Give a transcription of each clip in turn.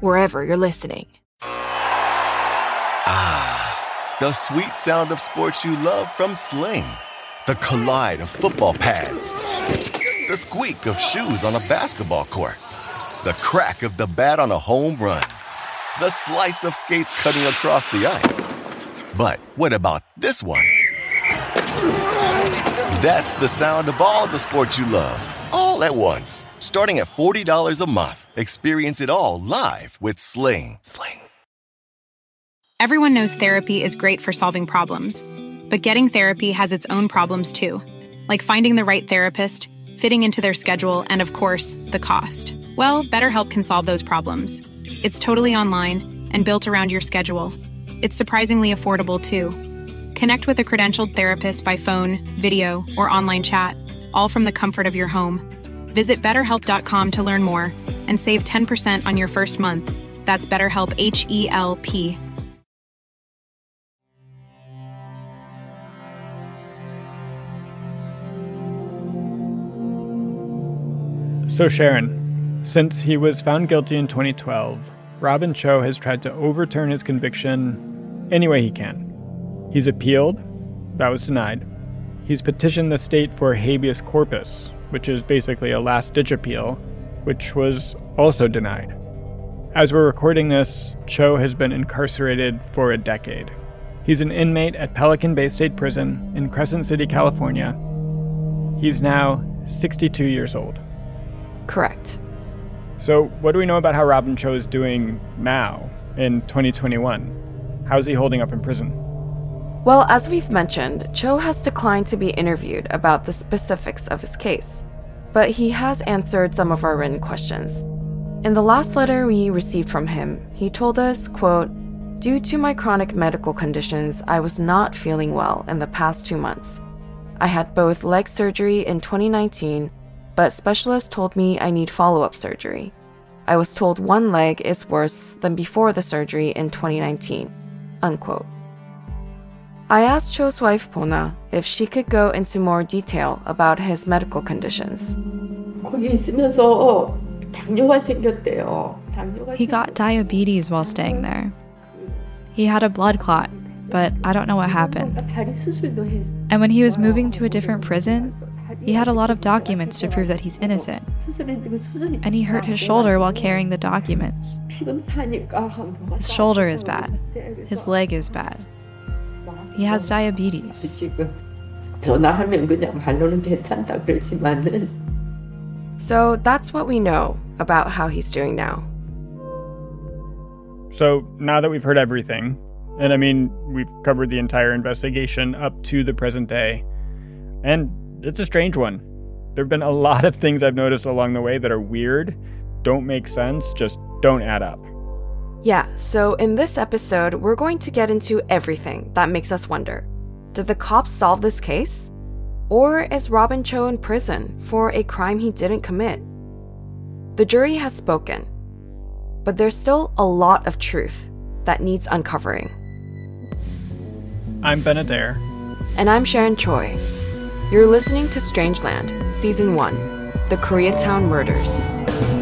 wherever you're listening. Ah, the sweet sound of sports you love from Sling. The collide of football pads. The squeak of shoes on a basketball court. The crack of the bat on a home run. The slice of skates cutting across the ice. But what about this one? That's the sound of all the sports you love, all at once. Starting at $40 a month. Experience it all live with Sling. Sling. Everyone knows therapy is great for solving problems, but getting therapy has its own problems too, like finding the right therapist, fitting into their schedule, and of course, the cost. Well, BetterHelp can solve those problems. It's totally online and built around your schedule. It's surprisingly affordable too. Connect with a credentialed therapist by phone, video, or online chat, all from the comfort of your home. Visit betterhelp.com to learn more and save 10% on your first month. That's BetterHelp H E L P. So, Sharon, since he was found guilty in 2012, Robin Cho has tried to overturn his conviction any way he can. He's appealed, that was denied. He's petitioned the state for habeas corpus, which is basically a last ditch appeal, which was also denied. As we're recording this, Cho has been incarcerated for a decade. He's an inmate at Pelican Bay State Prison in Crescent City, California. He's now 62 years old. Correct. So, what do we know about how Robin Cho is doing now in 2021? How's he holding up in prison? Well, as we've mentioned, Cho has declined to be interviewed about the specifics of his case, but he has answered some of our written questions. In the last letter we received from him, he told us, quote, Due to my chronic medical conditions, I was not feeling well in the past two months. I had both leg surgery in 2019 but specialists told me I need follow up surgery. I was told one leg is worse than before the surgery in 2019. Unquote. I asked Cho's wife Pona if she could go into more detail about his medical conditions. He got diabetes while staying there. He had a blood clot, but I don't know what happened. And when he was moving to a different prison, he had a lot of documents to prove that he's innocent. And he hurt his shoulder while carrying the documents. His shoulder is bad. His leg is bad. He has diabetes. So that's what we know about how he's doing now. So now that we've heard everything, and I mean, we've covered the entire investigation up to the present day, and it's a strange one. There have been a lot of things I've noticed along the way that are weird, don't make sense, just don't add up. Yeah, so in this episode, we're going to get into everything that makes us wonder Did the cops solve this case? Or is Robin Cho in prison for a crime he didn't commit? The jury has spoken, but there's still a lot of truth that needs uncovering. I'm Ben Adair. And I'm Sharon Choi. You're listening to Strangeland, Season 1 The Koreatown Murders.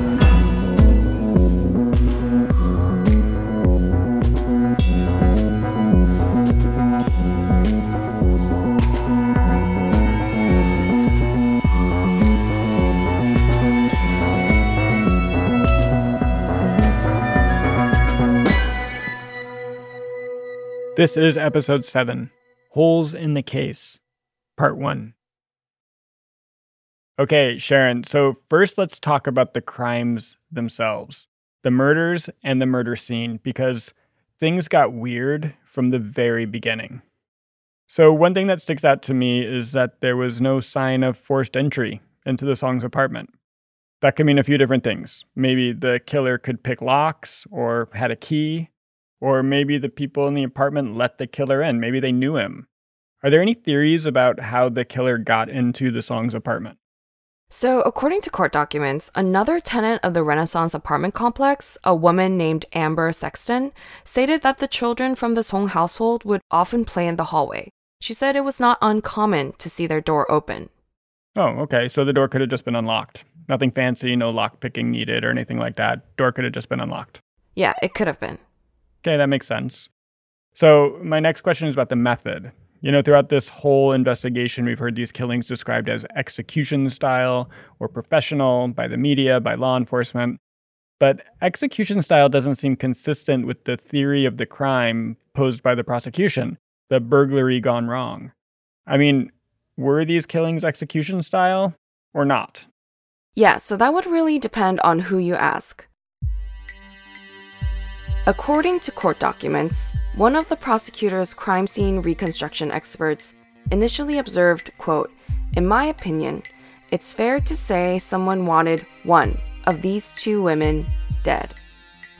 This is episode 7 Holes in the Case, part 1. Okay, Sharon, so first let's talk about the crimes themselves the murders and the murder scene, because things got weird from the very beginning. So, one thing that sticks out to me is that there was no sign of forced entry into the Song's apartment. That could mean a few different things. Maybe the killer could pick locks or had a key, or maybe the people in the apartment let the killer in. Maybe they knew him. Are there any theories about how the killer got into the Song's apartment? So, according to court documents, another tenant of the Renaissance apartment complex, a woman named Amber Sexton, stated that the children from the Song household would often play in the hallway. She said it was not uncommon to see their door open. Oh, okay. So the door could have just been unlocked. Nothing fancy, no lock picking needed or anything like that. Door could have just been unlocked. Yeah, it could have been. Okay, that makes sense. So, my next question is about the method. You know, throughout this whole investigation, we've heard these killings described as execution style or professional by the media, by law enforcement. But execution style doesn't seem consistent with the theory of the crime posed by the prosecution the burglary gone wrong. I mean, were these killings execution style or not? Yeah, so that would really depend on who you ask. According to court documents, one of the prosecutor's crime scene reconstruction experts initially observed, quote, "In my opinion, it's fair to say someone wanted one of these two women dead.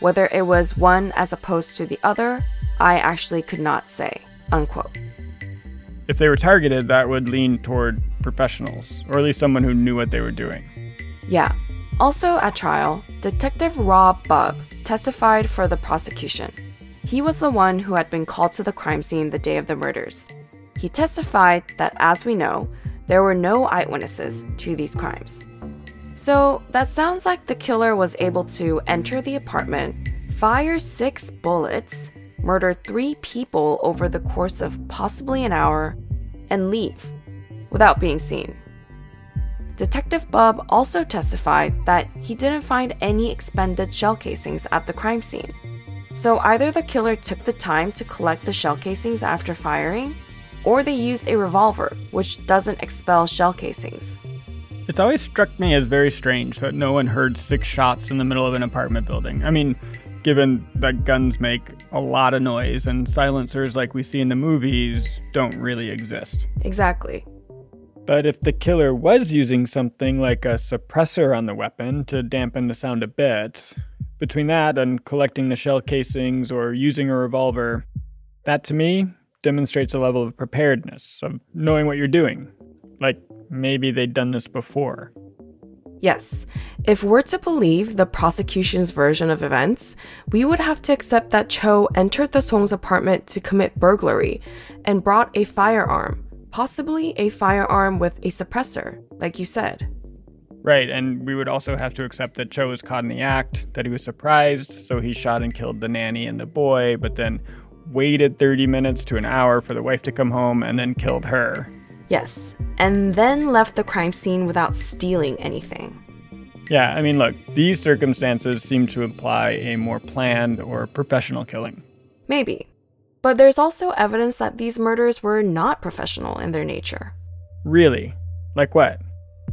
Whether it was one as opposed to the other, I actually could not say." Unquote. If they were targeted, that would lean toward professionals, or at least someone who knew what they were doing. Yeah. Also at trial, Detective Rob Bubb testified for the prosecution. He was the one who had been called to the crime scene the day of the murders. He testified that, as we know, there were no eyewitnesses to these crimes. So that sounds like the killer was able to enter the apartment, fire six bullets, murder three people over the course of possibly an hour, and leave without being seen. Detective Bubb also testified that he didn't find any expended shell casings at the crime scene. So either the killer took the time to collect the shell casings after firing, or they used a revolver, which doesn't expel shell casings. It's always struck me as very strange that no one heard six shots in the middle of an apartment building. I mean, given that guns make a lot of noise and silencers like we see in the movies don't really exist. Exactly. But if the killer was using something like a suppressor on the weapon to dampen the sound a bit, between that and collecting the shell casings or using a revolver, that to me demonstrates a level of preparedness, of knowing what you're doing. Like maybe they'd done this before. Yes, if we're to believe the prosecution's version of events, we would have to accept that Cho entered the Song's apartment to commit burglary and brought a firearm possibly a firearm with a suppressor, like you said. Right, and we would also have to accept that Cho was caught in the act, that he was surprised, so he shot and killed the nanny and the boy, but then waited 30 minutes to an hour for the wife to come home and then killed her. Yes, and then left the crime scene without stealing anything. Yeah, I mean, look, these circumstances seem to imply a more planned or professional killing. Maybe. But there's also evidence that these murders were not professional in their nature. Really? Like what?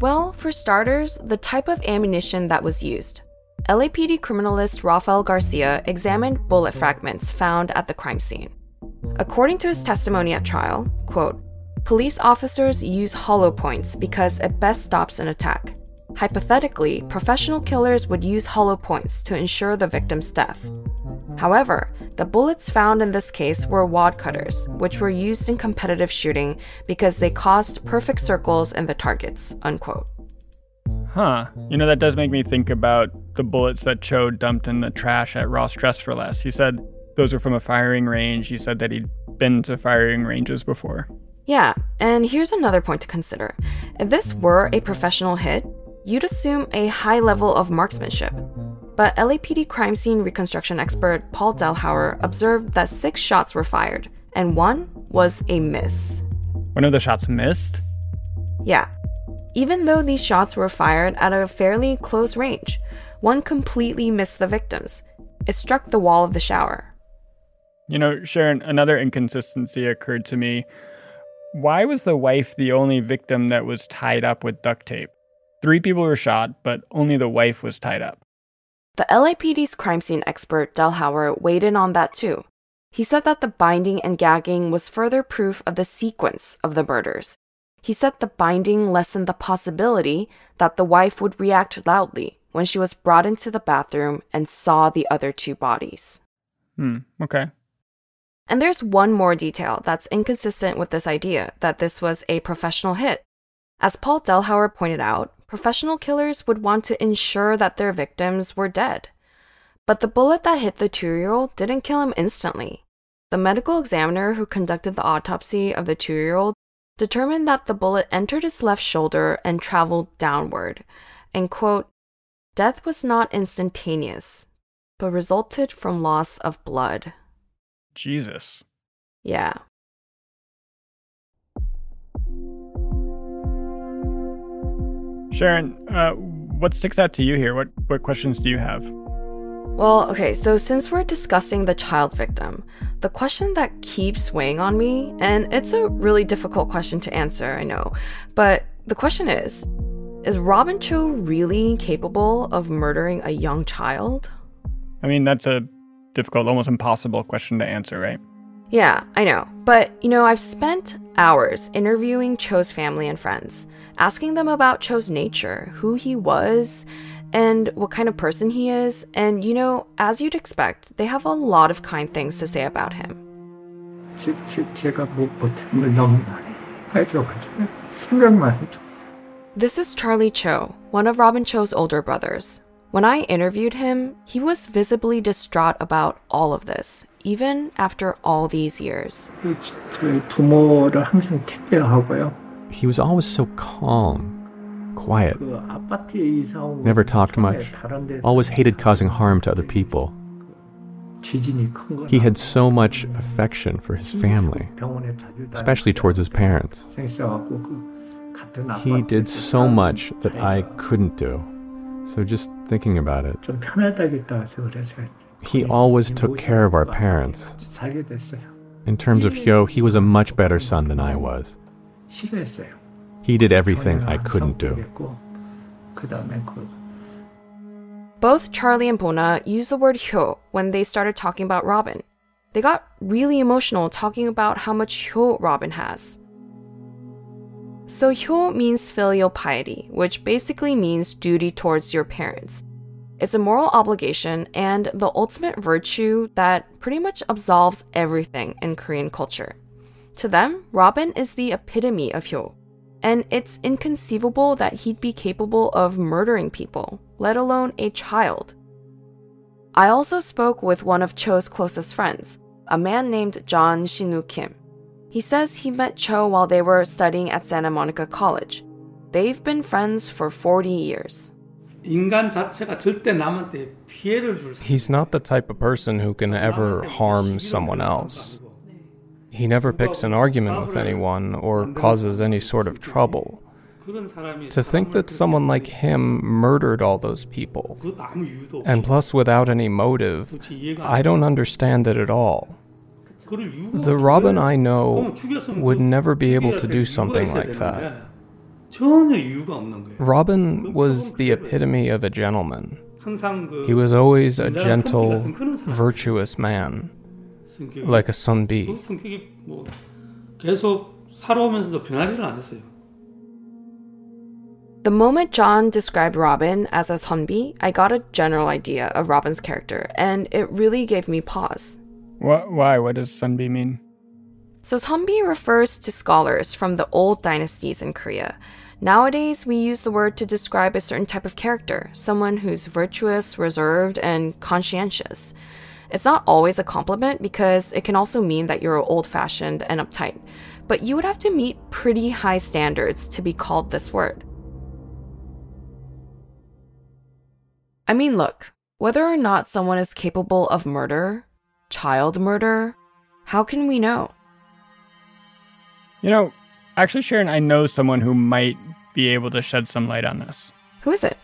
Well, for starters, the type of ammunition that was used. LAPD criminalist Rafael Garcia examined bullet fragments found at the crime scene. According to his testimony at trial, quote, police officers use hollow points because it best stops an attack. Hypothetically, professional killers would use hollow points to ensure the victim's death. However, the bullets found in this case were wad cutters, which were used in competitive shooting because they caused perfect circles in the targets. Unquote. Huh. You know, that does make me think about the bullets that Cho dumped in the trash at Ross Dress for Less. He said those were from a firing range. He said that he'd been to firing ranges before. Yeah, and here's another point to consider. If this were a professional hit, you'd assume a high level of marksmanship. But LAPD crime scene reconstruction expert Paul Delhauer observed that six shots were fired, and one was a miss. One of the shots missed? Yeah. Even though these shots were fired at a fairly close range, one completely missed the victims. It struck the wall of the shower. You know, Sharon, another inconsistency occurred to me. Why was the wife the only victim that was tied up with duct tape? Three people were shot, but only the wife was tied up. The LAPD's crime scene expert, Delhauer, weighed in on that too. He said that the binding and gagging was further proof of the sequence of the murders. He said the binding lessened the possibility that the wife would react loudly when she was brought into the bathroom and saw the other two bodies. Hmm, okay. And there's one more detail that's inconsistent with this idea that this was a professional hit. As Paul Delhauer pointed out, professional killers would want to ensure that their victims were dead. But the bullet that hit the two year old didn't kill him instantly. The medical examiner who conducted the autopsy of the two year old determined that the bullet entered his left shoulder and traveled downward, and quote, death was not instantaneous, but resulted from loss of blood. Jesus. Yeah. Sharon, uh, what sticks out to you here? What, what questions do you have? Well, okay, so since we're discussing the child victim, the question that keeps weighing on me, and it's a really difficult question to answer, I know, but the question is Is Robin Cho really capable of murdering a young child? I mean, that's a difficult, almost impossible question to answer, right? Yeah, I know. But, you know, I've spent hours interviewing Cho's family and friends, asking them about Cho's nature, who he was, and what kind of person he is. And, you know, as you'd expect, they have a lot of kind things to say about him. This is Charlie Cho, one of Robin Cho's older brothers. When I interviewed him, he was visibly distraught about all of this, even after all these years. He was always so calm, quiet, never talked much, always hated causing harm to other people. He had so much affection for his family, especially towards his parents. He did so much that I couldn't do. So just thinking about it, he always took care of our parents. In terms of Hyo, he was a much better son than I was. He did everything I couldn't do. Both Charlie and Bona used the word hyo when they started talking about Robin. They got really emotional talking about how much hyo Robin has. So hyo means filial piety, which basically means duty towards your parents. It's a moral obligation and the ultimate virtue that pretty much absolves everything in Korean culture. To them, Robin is the epitome of hyo, and it's inconceivable that he'd be capable of murdering people, let alone a child. I also spoke with one of Cho's closest friends, a man named John Shinu Kim. He says he met Cho while they were studying at Santa Monica College. They've been friends for 40 years. He's not the type of person who can ever harm someone else. He never picks an argument with anyone or causes any sort of trouble. To think that someone like him murdered all those people, and plus without any motive, I don't understand it at all. The Robin I know would never be able to do something like that. Robin was the epitome of a gentleman. He was always a gentle, virtuous man, like a Sunbi. The moment John described Robin as a Sunbi, I got a general idea of Robin's character, and it really gave me pause. What, why? What does Sunbi mean? So, Sunbi refers to scholars from the old dynasties in Korea. Nowadays, we use the word to describe a certain type of character, someone who's virtuous, reserved, and conscientious. It's not always a compliment because it can also mean that you're old fashioned and uptight, but you would have to meet pretty high standards to be called this word. I mean, look, whether or not someone is capable of murder, child murder? How can we know? You know, actually, Sharon, I know someone who might be able to shed some light on this. Who is it?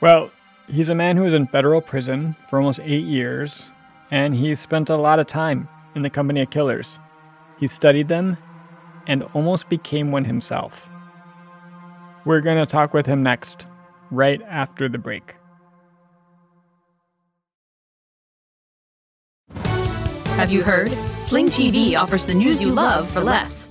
Well, he's a man who was in federal prison for almost eight years, and he spent a lot of time in the company of killers. He studied them and almost became one himself. We're going to talk with him next, right after the break. Have you heard? Sling TV offers the news you love for less.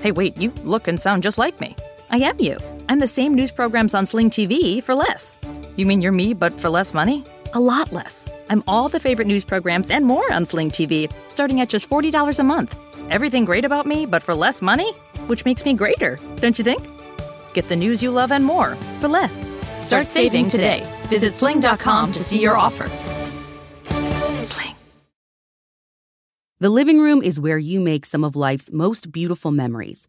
Hey, wait, you look and sound just like me. I am you. I'm the same news programs on Sling TV for less. You mean you're me, but for less money? A lot less. I'm all the favorite news programs and more on Sling TV, starting at just $40 a month. Everything great about me, but for less money? Which makes me greater, don't you think? Get the news you love and more for less. Start saving today. Visit sling.com to see your offer. Sling. The living room is where you make some of life's most beautiful memories,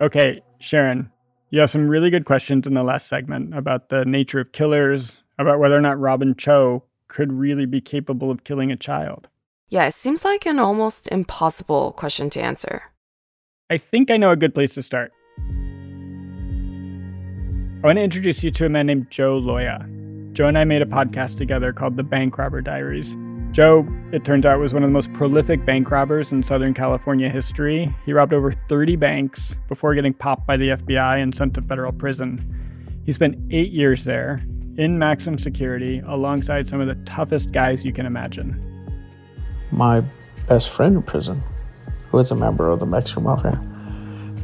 Okay, Sharon, you have some really good questions in the last segment about the nature of killers, about whether or not Robin Cho could really be capable of killing a child. Yeah, it seems like an almost impossible question to answer. I think I know a good place to start. I want to introduce you to a man named Joe Loya. Joe and I made a podcast together called The Bank Robber Diaries. Joe, it turns out, was one of the most prolific bank robbers in Southern California history. He robbed over 30 banks before getting popped by the FBI and sent to federal prison. He spent eight years there, in maximum security, alongside some of the toughest guys you can imagine. My best friend in prison, who was a member of the Mexican Mafia,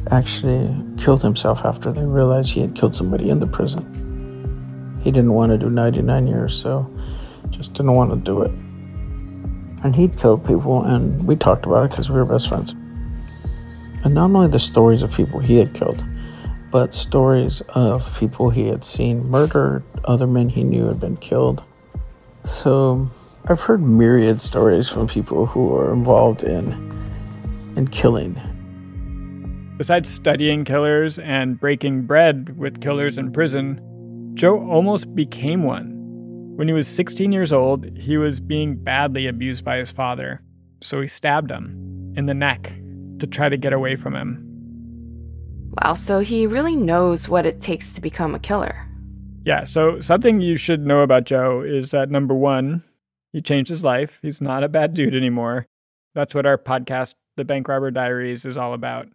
actually killed himself after they realized he had killed somebody in the prison. He didn't want to do 99 years, so just didn't want to do it. And he'd killed people, and we talked about it because we were best friends. And not only the stories of people he had killed, but stories of people he had seen murdered, other men he knew had been killed. So I've heard myriad stories from people who are involved in in killing. Besides studying killers and breaking bread with killers in prison, Joe almost became one. When he was 16 years old, he was being badly abused by his father, so he stabbed him in the neck to try to get away from him. Wow, so he really knows what it takes to become a killer. Yeah, so something you should know about Joe is that number one, he changed his life. He's not a bad dude anymore. That's what our podcast, The Bank Robber Diaries, is all about.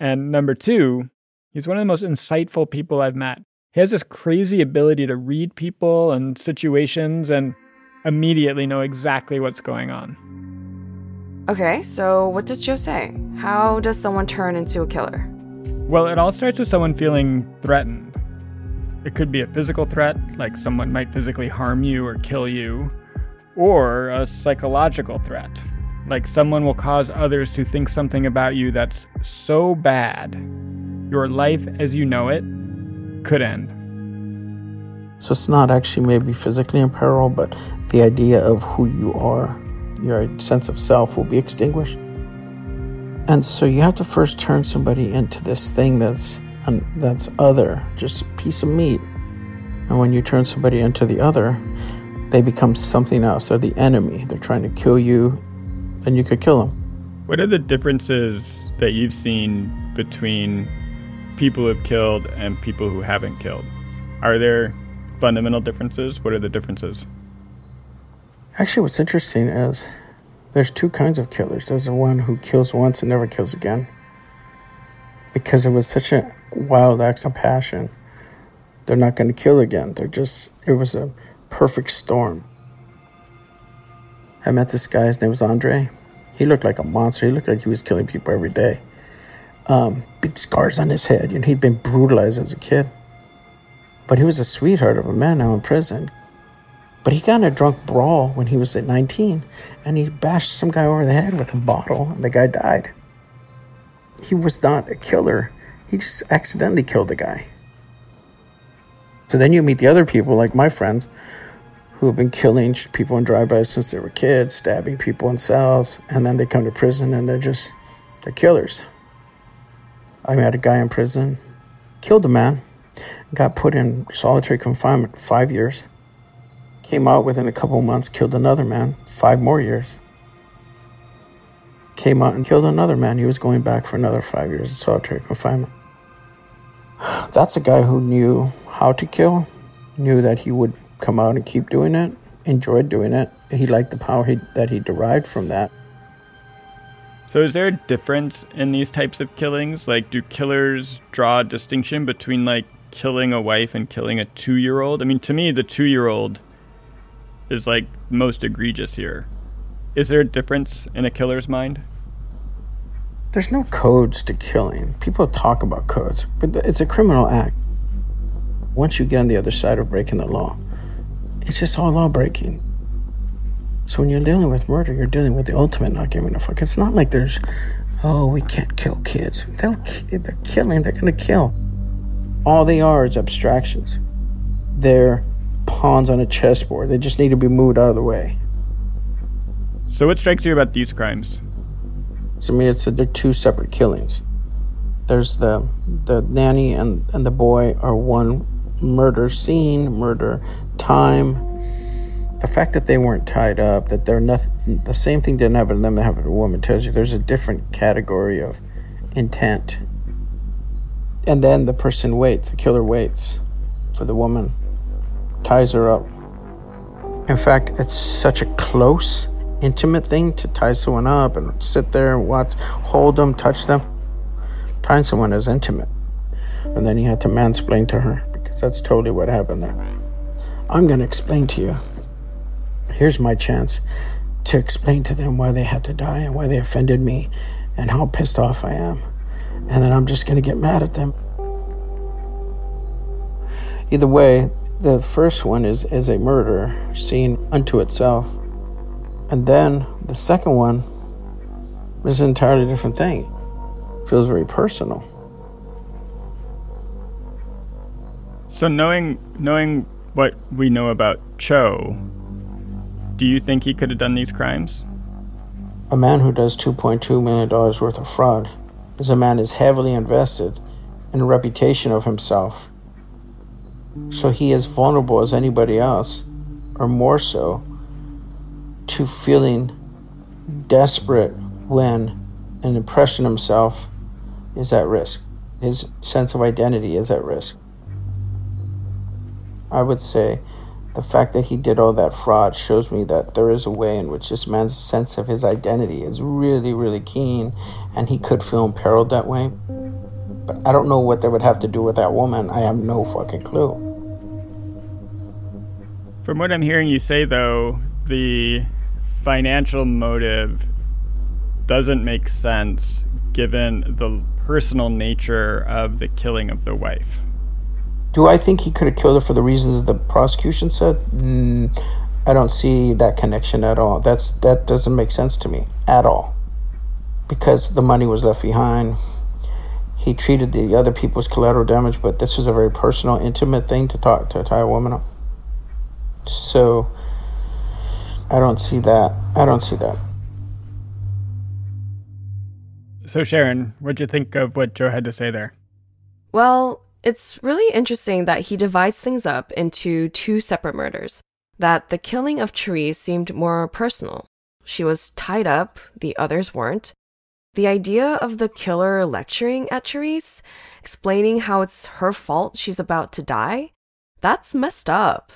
And number two, he's one of the most insightful people I've met. He has this crazy ability to read people and situations and immediately know exactly what's going on. Okay, so what does Joe say? How does someone turn into a killer? Well, it all starts with someone feeling threatened. It could be a physical threat, like someone might physically harm you or kill you, or a psychological threat, like someone will cause others to think something about you that's so bad, your life as you know it could end. So it's not actually maybe physically in peril, but the idea of who you are, your sense of self will be extinguished. And so you have to first turn somebody into this thing that's that's other, just a piece of meat. And when you turn somebody into the other, they become something else. They're the enemy. They're trying to kill you, and you could kill them. What are the differences that you've seen between people who've killed and people who haven't killed? Are there fundamental differences? What are the differences? Actually, what's interesting is there's two kinds of killers. There's the one who kills once and never kills again. Because it was such a wild act of passion. They're not going to kill again. They're just, it was a perfect storm. I met this guy, his name was Andre. He looked like a monster. He looked like he was killing people every day. Um, big scars on his head. You know, he'd been brutalized as a kid. But he was a sweetheart of a man now in prison. But he got in a drunk brawl when he was at 19, and he bashed some guy over the head with a bottle, and the guy died. He was not a killer. He just accidentally killed the guy. So then you meet the other people, like my friends, who have been killing people in drive-bys since they were kids, stabbing people in cells, and then they come to prison and they're just they're killers. I met a guy in prison, killed a man, got put in solitary confinement five years, came out within a couple months, killed another man, five more years. Came out and killed another man. He was going back for another five years in solitary confinement. That's a guy who knew how to kill, knew that he would come out and keep doing it, enjoyed doing it. He liked the power he, that he derived from that. So, is there a difference in these types of killings? Like, do killers draw a distinction between like killing a wife and killing a two year old? I mean, to me, the two year old is like most egregious here. Is there a difference in a killer's mind? There's no codes to killing. People talk about codes, but it's a criminal act. Once you get on the other side of breaking the law, it's just all law breaking. So when you're dealing with murder, you're dealing with the ultimate not giving a fuck. It's not like there's, oh, we can't kill kids. They'll, they're killing. They're gonna kill. All they are is abstractions. They're pawns on a chessboard. They just need to be moved out of the way. So what strikes you about these crimes? To me, it's a, they're two separate killings. There's the the nanny and and the boy are one murder scene, murder time, the fact that they weren't tied up, that they're nothing, the same thing didn't happen to them that happened to a woman tells you there's a different category of intent. And then the person waits, the killer waits for the woman, ties her up. In fact, it's such a close, intimate thing to tie someone up and sit there and watch, hold them, touch them. Tying someone is intimate. And then he had to mansplain to her because that's totally what happened there. I'm going to explain to you Here's my chance to explain to them why they had to die and why they offended me and how pissed off I am. And then I'm just going to get mad at them. Either way, the first one is, is a murder scene unto itself. And then the second one is an entirely different thing. Feels very personal. So knowing knowing what we know about Cho, do you think he could have done these crimes? A man who does $2.2 million worth of fraud is a man is heavily invested in a reputation of himself. So he is vulnerable as anybody else, or more so, to feeling desperate when an impression himself is at risk. His sense of identity is at risk. I would say the fact that he did all that fraud shows me that there is a way in which this man's sense of his identity is really, really keen, and he could feel imperiled that way. But I don't know what that would have to do with that woman. I have no fucking clue. From what I'm hearing you say, though, the financial motive doesn't make sense given the personal nature of the killing of the wife. Do I think he could have killed her for the reasons that the prosecution said? Mm, I don't see that connection at all. That's that doesn't make sense to me at all. Because the money was left behind. He treated the other people's collateral damage, but this was a very personal, intimate thing to talk to tie a woman up. So I don't see that. I don't see that. So Sharon, what'd you think of what Joe had to say there? Well, it's really interesting that he divides things up into two separate murders. That the killing of Therese seemed more personal. She was tied up, the others weren't. The idea of the killer lecturing at Therese, explaining how it's her fault she's about to die, that's messed up.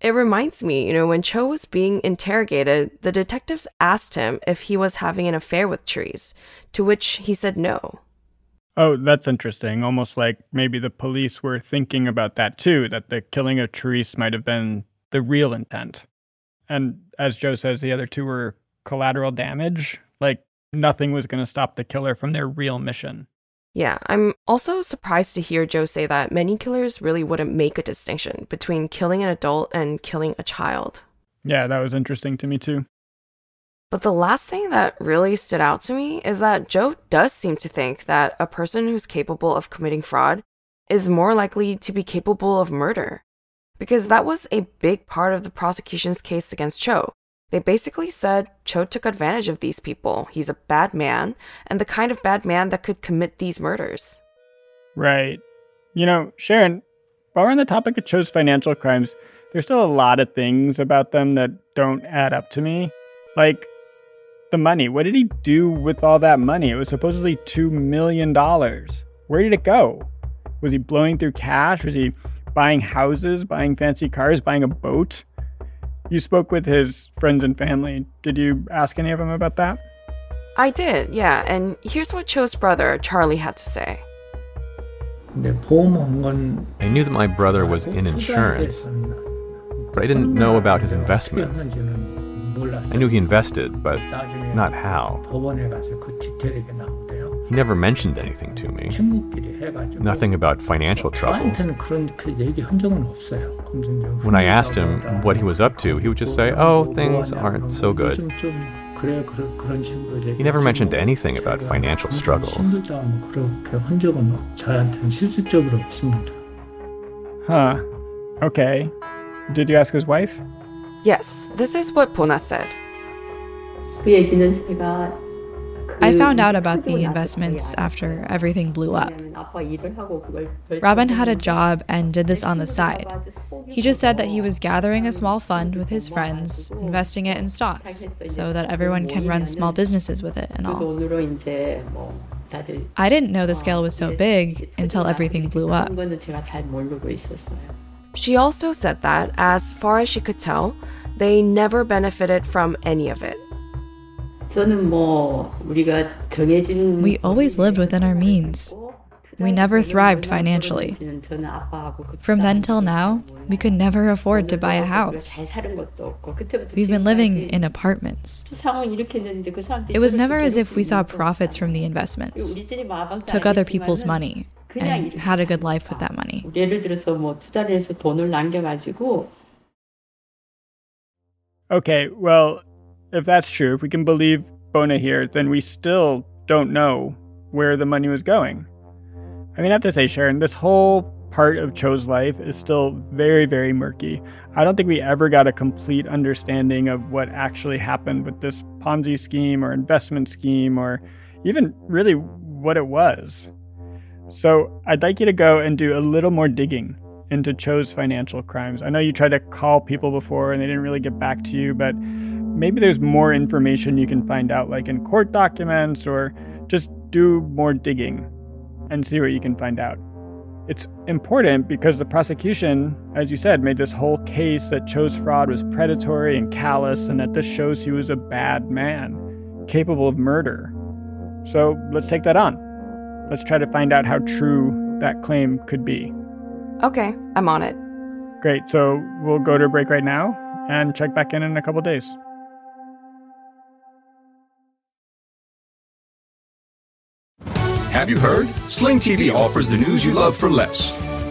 It reminds me, you know, when Cho was being interrogated, the detectives asked him if he was having an affair with Therese, to which he said no. Oh, that's interesting. Almost like maybe the police were thinking about that too, that the killing of Therese might have been the real intent. And as Joe says, the other two were collateral damage. Like nothing was going to stop the killer from their real mission. Yeah, I'm also surprised to hear Joe say that many killers really wouldn't make a distinction between killing an adult and killing a child. Yeah, that was interesting to me too. But the last thing that really stood out to me is that Joe does seem to think that a person who's capable of committing fraud is more likely to be capable of murder. Because that was a big part of the prosecution's case against Cho. They basically said Cho took advantage of these people. He's a bad man, and the kind of bad man that could commit these murders. Right. You know, Sharon, while we're on the topic of Cho's financial crimes, there's still a lot of things about them that don't add up to me. Like, the money. What did he do with all that money? It was supposedly $2 million. Where did it go? Was he blowing through cash? Was he buying houses, buying fancy cars, buying a boat? You spoke with his friends and family. Did you ask any of them about that? I did, yeah. And here's what Cho's brother, Charlie, had to say. I knew that my brother was in insurance, but I didn't know about his investments. I knew he invested, but not how. He never mentioned anything to me. Nothing about financial troubles. When I asked him what he was up to, he would just say, Oh, things aren't so good. He never mentioned anything about financial struggles. Huh. Okay. Did you ask his wife? Yes, this is what Puna said. I found out about the investments after everything blew up. Robin had a job and did this on the side. He just said that he was gathering a small fund with his friends, investing it in stocks, so that everyone can run small businesses with it and all. I didn't know the scale was so big until everything blew up. She also said that, as far as she could tell, they never benefited from any of it. We always lived within our means. We never thrived financially. From then till now, we could never afford to buy a house. We've been living in apartments. It was never as if we saw profits from the investments, took other people's money, and had a good life with that money. Okay, well, if that's true, if we can believe Pona here, then we still don't know where the money was going. I mean, I have to say, Sharon, this whole part of Cho's life is still very, very murky. I don't think we ever got a complete understanding of what actually happened with this Ponzi scheme or investment scheme or even really what it was. So I'd like you to go and do a little more digging into Cho's financial crimes. I know you tried to call people before and they didn't really get back to you, but maybe there's more information you can find out, like in court documents, or just do more digging and see what you can find out. It's important because the prosecution, as you said, made this whole case that Cho's fraud was predatory and callous, and that this shows he was a bad man, capable of murder. So let's take that on. Let's try to find out how true that claim could be. Okay, I'm on it. Great. So we'll go to a break right now and check back in in a couple days. Have you heard? Sling TV offers the news you love for less.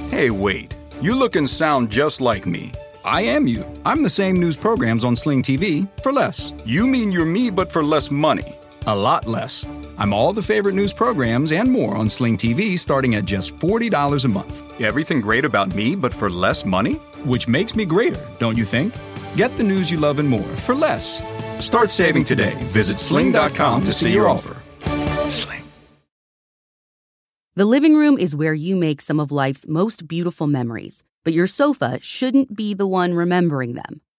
Hey, wait. You look and sound just like me. I am you. I'm the same news programs on Sling TV for less. You mean you're me, but for less money. A lot less. I'm all the favorite news programs and more on Sling TV starting at just $40 a month. Everything great about me, but for less money? Which makes me greater, don't you think? Get the news you love and more for less. Start saving today. Visit sling.com to see your offer. Sling. The living room is where you make some of life's most beautiful memories, but your sofa shouldn't be the one remembering them.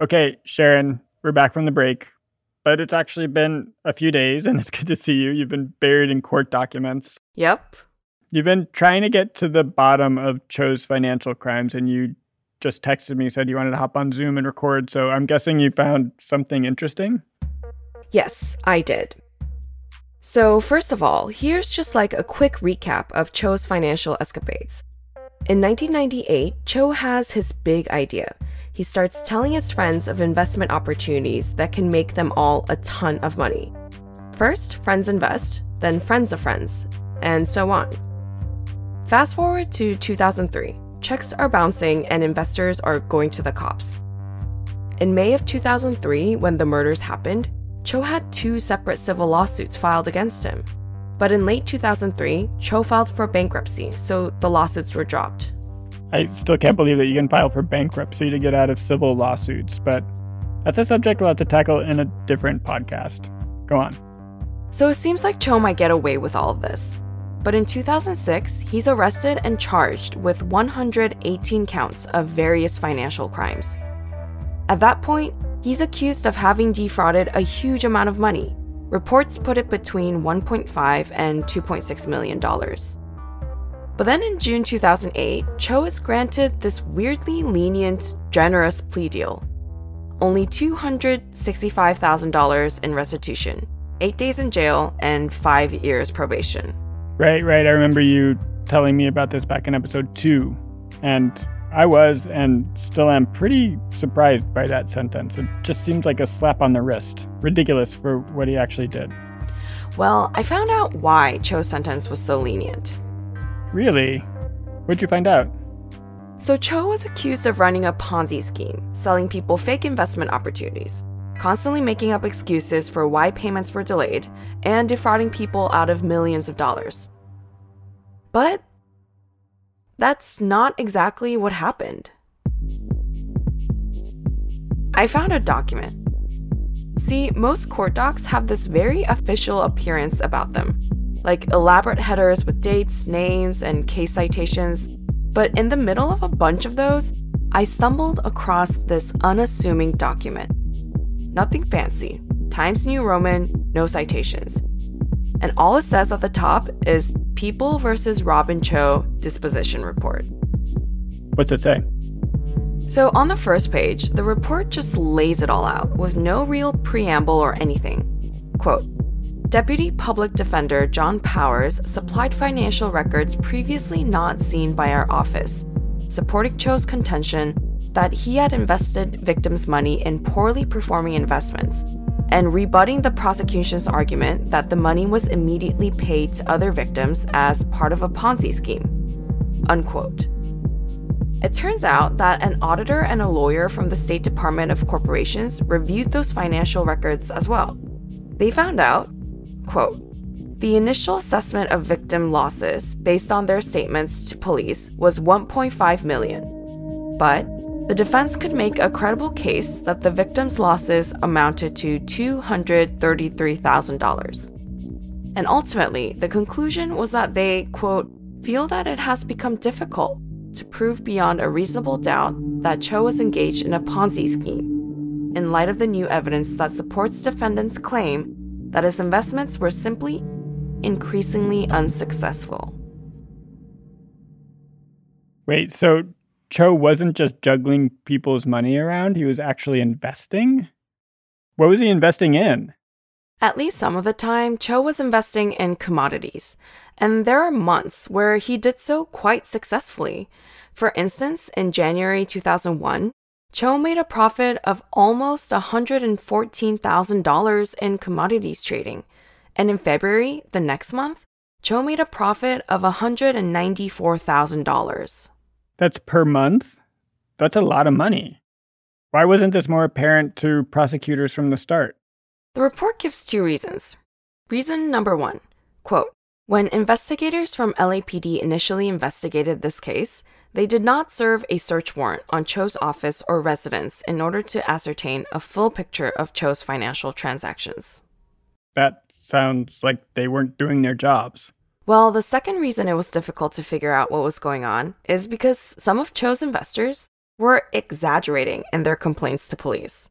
Okay, Sharon, we're back from the break, but it's actually been a few days and it's good to see you. You've been buried in court documents. Yep. You've been trying to get to the bottom of Cho's financial crimes and you just texted me, said you wanted to hop on Zoom and record. So I'm guessing you found something interesting? Yes, I did. So, first of all, here's just like a quick recap of Cho's financial escapades. In 1998, Cho has his big idea. He starts telling his friends of investment opportunities that can make them all a ton of money. First, friends invest, then friends of friends, and so on. Fast forward to 2003. Checks are bouncing and investors are going to the cops. In May of 2003, when the murders happened, Cho had two separate civil lawsuits filed against him. But in late 2003, Cho filed for bankruptcy, so the lawsuits were dropped. I still can't believe that you can file for bankruptcy to get out of civil lawsuits, but that's a subject we'll have to tackle in a different podcast. Go on. So it seems like Cho might get away with all of this. But in 2006, he's arrested and charged with 118 counts of various financial crimes. At that point, he's accused of having defrauded a huge amount of money. Reports put it between 1.5 and 2.6 million dollars. But then in June 2008, Cho is granted this weirdly lenient, generous plea deal. Only $265,000 in restitution, 8 days in jail, and 5 years probation. Right, right. I remember you telling me about this back in episode two. And I was and still am pretty surprised by that sentence. It just seems like a slap on the wrist. Ridiculous for what he actually did. Well, I found out why Cho's sentence was so lenient. Really? What'd you find out? So, Cho was accused of running a Ponzi scheme, selling people fake investment opportunities constantly making up excuses for why payments were delayed, and defrauding people out of millions of dollars. But that's not exactly what happened. I found a document. See, most court docs have this very official appearance about them, like elaborate headers with dates, names, and case citations. But in the middle of a bunch of those, I stumbled across this unassuming document. Nothing fancy. Times New Roman, no citations. And all it says at the top is People versus Robin Cho Disposition Report. What's it say? So, on the first page, the report just lays it all out with no real preamble or anything. Quote Deputy Public Defender John Powers supplied financial records previously not seen by our office, supporting Cho's contention that he had invested victims' money in poorly performing investments and rebutting the prosecution's argument that the money was immediately paid to other victims as part of a Ponzi scheme. Unquote. It turns out that an auditor and a lawyer from the State Department of Corporations reviewed those financial records as well. They found out, quote, the initial assessment of victim losses based on their statements to police was 1.5 million. But the defense could make a credible case that the victim's losses amounted to $233,000. And ultimately, the conclusion was that they, quote, feel that it has become difficult to prove beyond a reasonable doubt that Cho was engaged in a Ponzi scheme, in light of the new evidence that supports defendants' claim that his investments were simply increasingly unsuccessful. Wait, so Cho wasn't just juggling people's money around, he was actually investing? What was he investing in? At least some of the time, Cho was investing in commodities, and there are months where he did so quite successfully. For instance, in January 2001, Cho made a profit of almost $114,000 in commodities trading. And in February, the next month, Cho made a profit of $194,000. That's per month? That's a lot of money. Why wasn't this more apparent to prosecutors from the start? The report gives two reasons. Reason number one quote, When investigators from LAPD initially investigated this case, they did not serve a search warrant on Cho's office or residence in order to ascertain a full picture of Cho's financial transactions. That sounds like they weren't doing their jobs. Well, the second reason it was difficult to figure out what was going on is because some of Cho's investors were exaggerating in their complaints to police.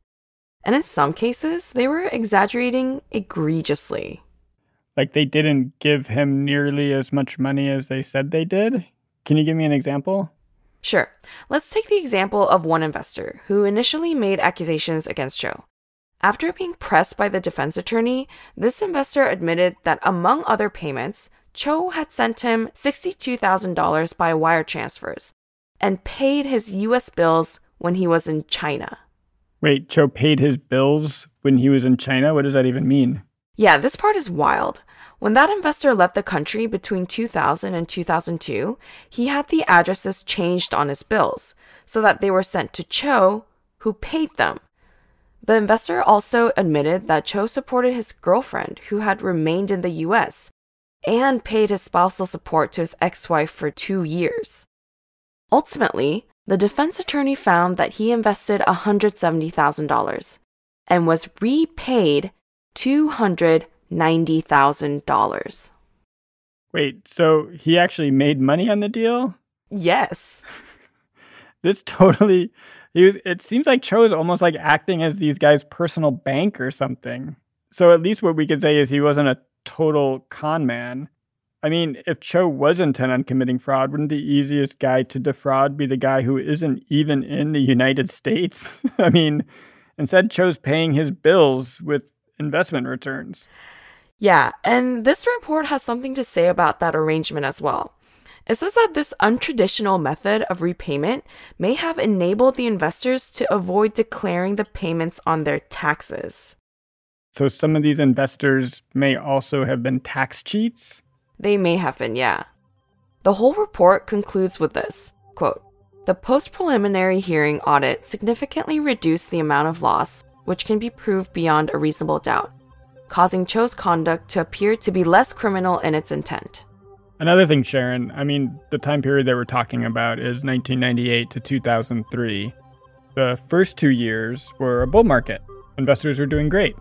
And in some cases, they were exaggerating egregiously. Like they didn't give him nearly as much money as they said they did? Can you give me an example? Sure. Let's take the example of one investor who initially made accusations against Cho. After being pressed by the defense attorney, this investor admitted that among other payments, Cho had sent him $62,000 by wire transfers and paid his US bills when he was in China. Wait, Cho paid his bills when he was in China? What does that even mean? Yeah, this part is wild. When that investor left the country between 2000 and 2002, he had the addresses changed on his bills so that they were sent to Cho, who paid them. The investor also admitted that Cho supported his girlfriend, who had remained in the US, and paid his spousal support to his ex wife for two years. Ultimately, the defense attorney found that he invested $170,000 and was repaid $290,000. Wait, so he actually made money on the deal? Yes. this totally he was, it seems like Cho is almost like acting as these guys' personal bank or something. So at least what we could say is he wasn't a total con man. I mean, if Cho was intent on committing fraud, wouldn't the easiest guy to defraud be the guy who isn't even in the United States? I mean, instead, Cho's paying his bills with investment returns. Yeah, and this report has something to say about that arrangement as well. It says that this untraditional method of repayment may have enabled the investors to avoid declaring the payments on their taxes. So some of these investors may also have been tax cheats? They may have been, yeah. The whole report concludes with this quote, The post preliminary hearing audit significantly reduced the amount of loss which can be proved beyond a reasonable doubt, causing Cho's conduct to appear to be less criminal in its intent. Another thing, Sharon, I mean, the time period that we're talking about is 1998 to 2003. The first two years were a bull market. Investors were doing great.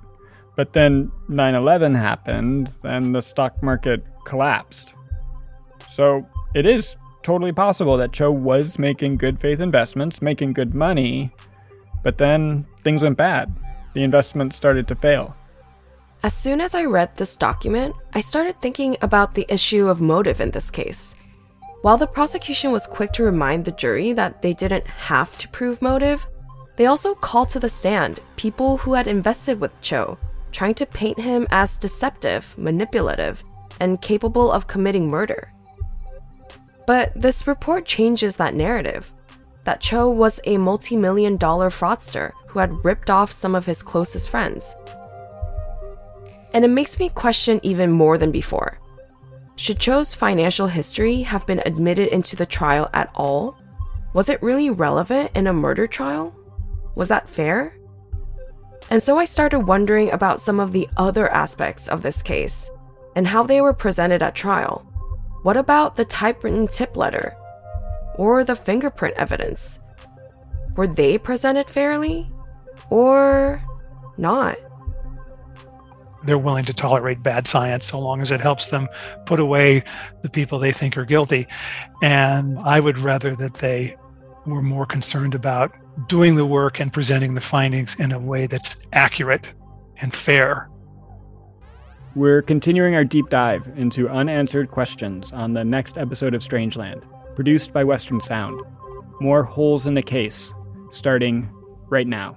But then 9 11 happened and the stock market collapsed. So it is totally possible that Cho was making good faith investments, making good money, but then things went bad. The investments started to fail. As soon as I read this document, I started thinking about the issue of motive in this case. While the prosecution was quick to remind the jury that they didn't have to prove motive, they also called to the stand people who had invested with Cho, trying to paint him as deceptive, manipulative, and capable of committing murder. But this report changes that narrative that Cho was a multi million dollar fraudster who had ripped off some of his closest friends. And it makes me question even more than before. Should Cho's financial history have been admitted into the trial at all? Was it really relevant in a murder trial? Was that fair? And so I started wondering about some of the other aspects of this case and how they were presented at trial. What about the typewritten tip letter or the fingerprint evidence? Were they presented fairly or not? They're willing to tolerate bad science so long as it helps them put away the people they think are guilty. And I would rather that they were more concerned about doing the work and presenting the findings in a way that's accurate and fair. We're continuing our deep dive into unanswered questions on the next episode of Strangeland produced by Western Sound. More holes in the case, starting right now.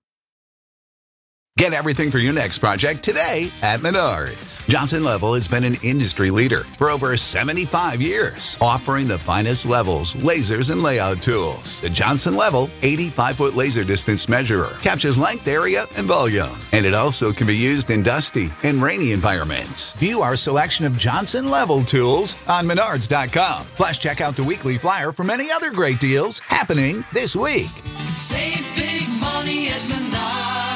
Get everything for your next project today at Menards. Johnson Level has been an industry leader for over 75 years, offering the finest levels, lasers, and layout tools. The Johnson Level 85 foot laser distance measurer captures length, area, and volume, and it also can be used in dusty and rainy environments. View our selection of Johnson Level tools on Menards.com. Plus, check out the weekly flyer for many other great deals happening this week. Save big money at Menards.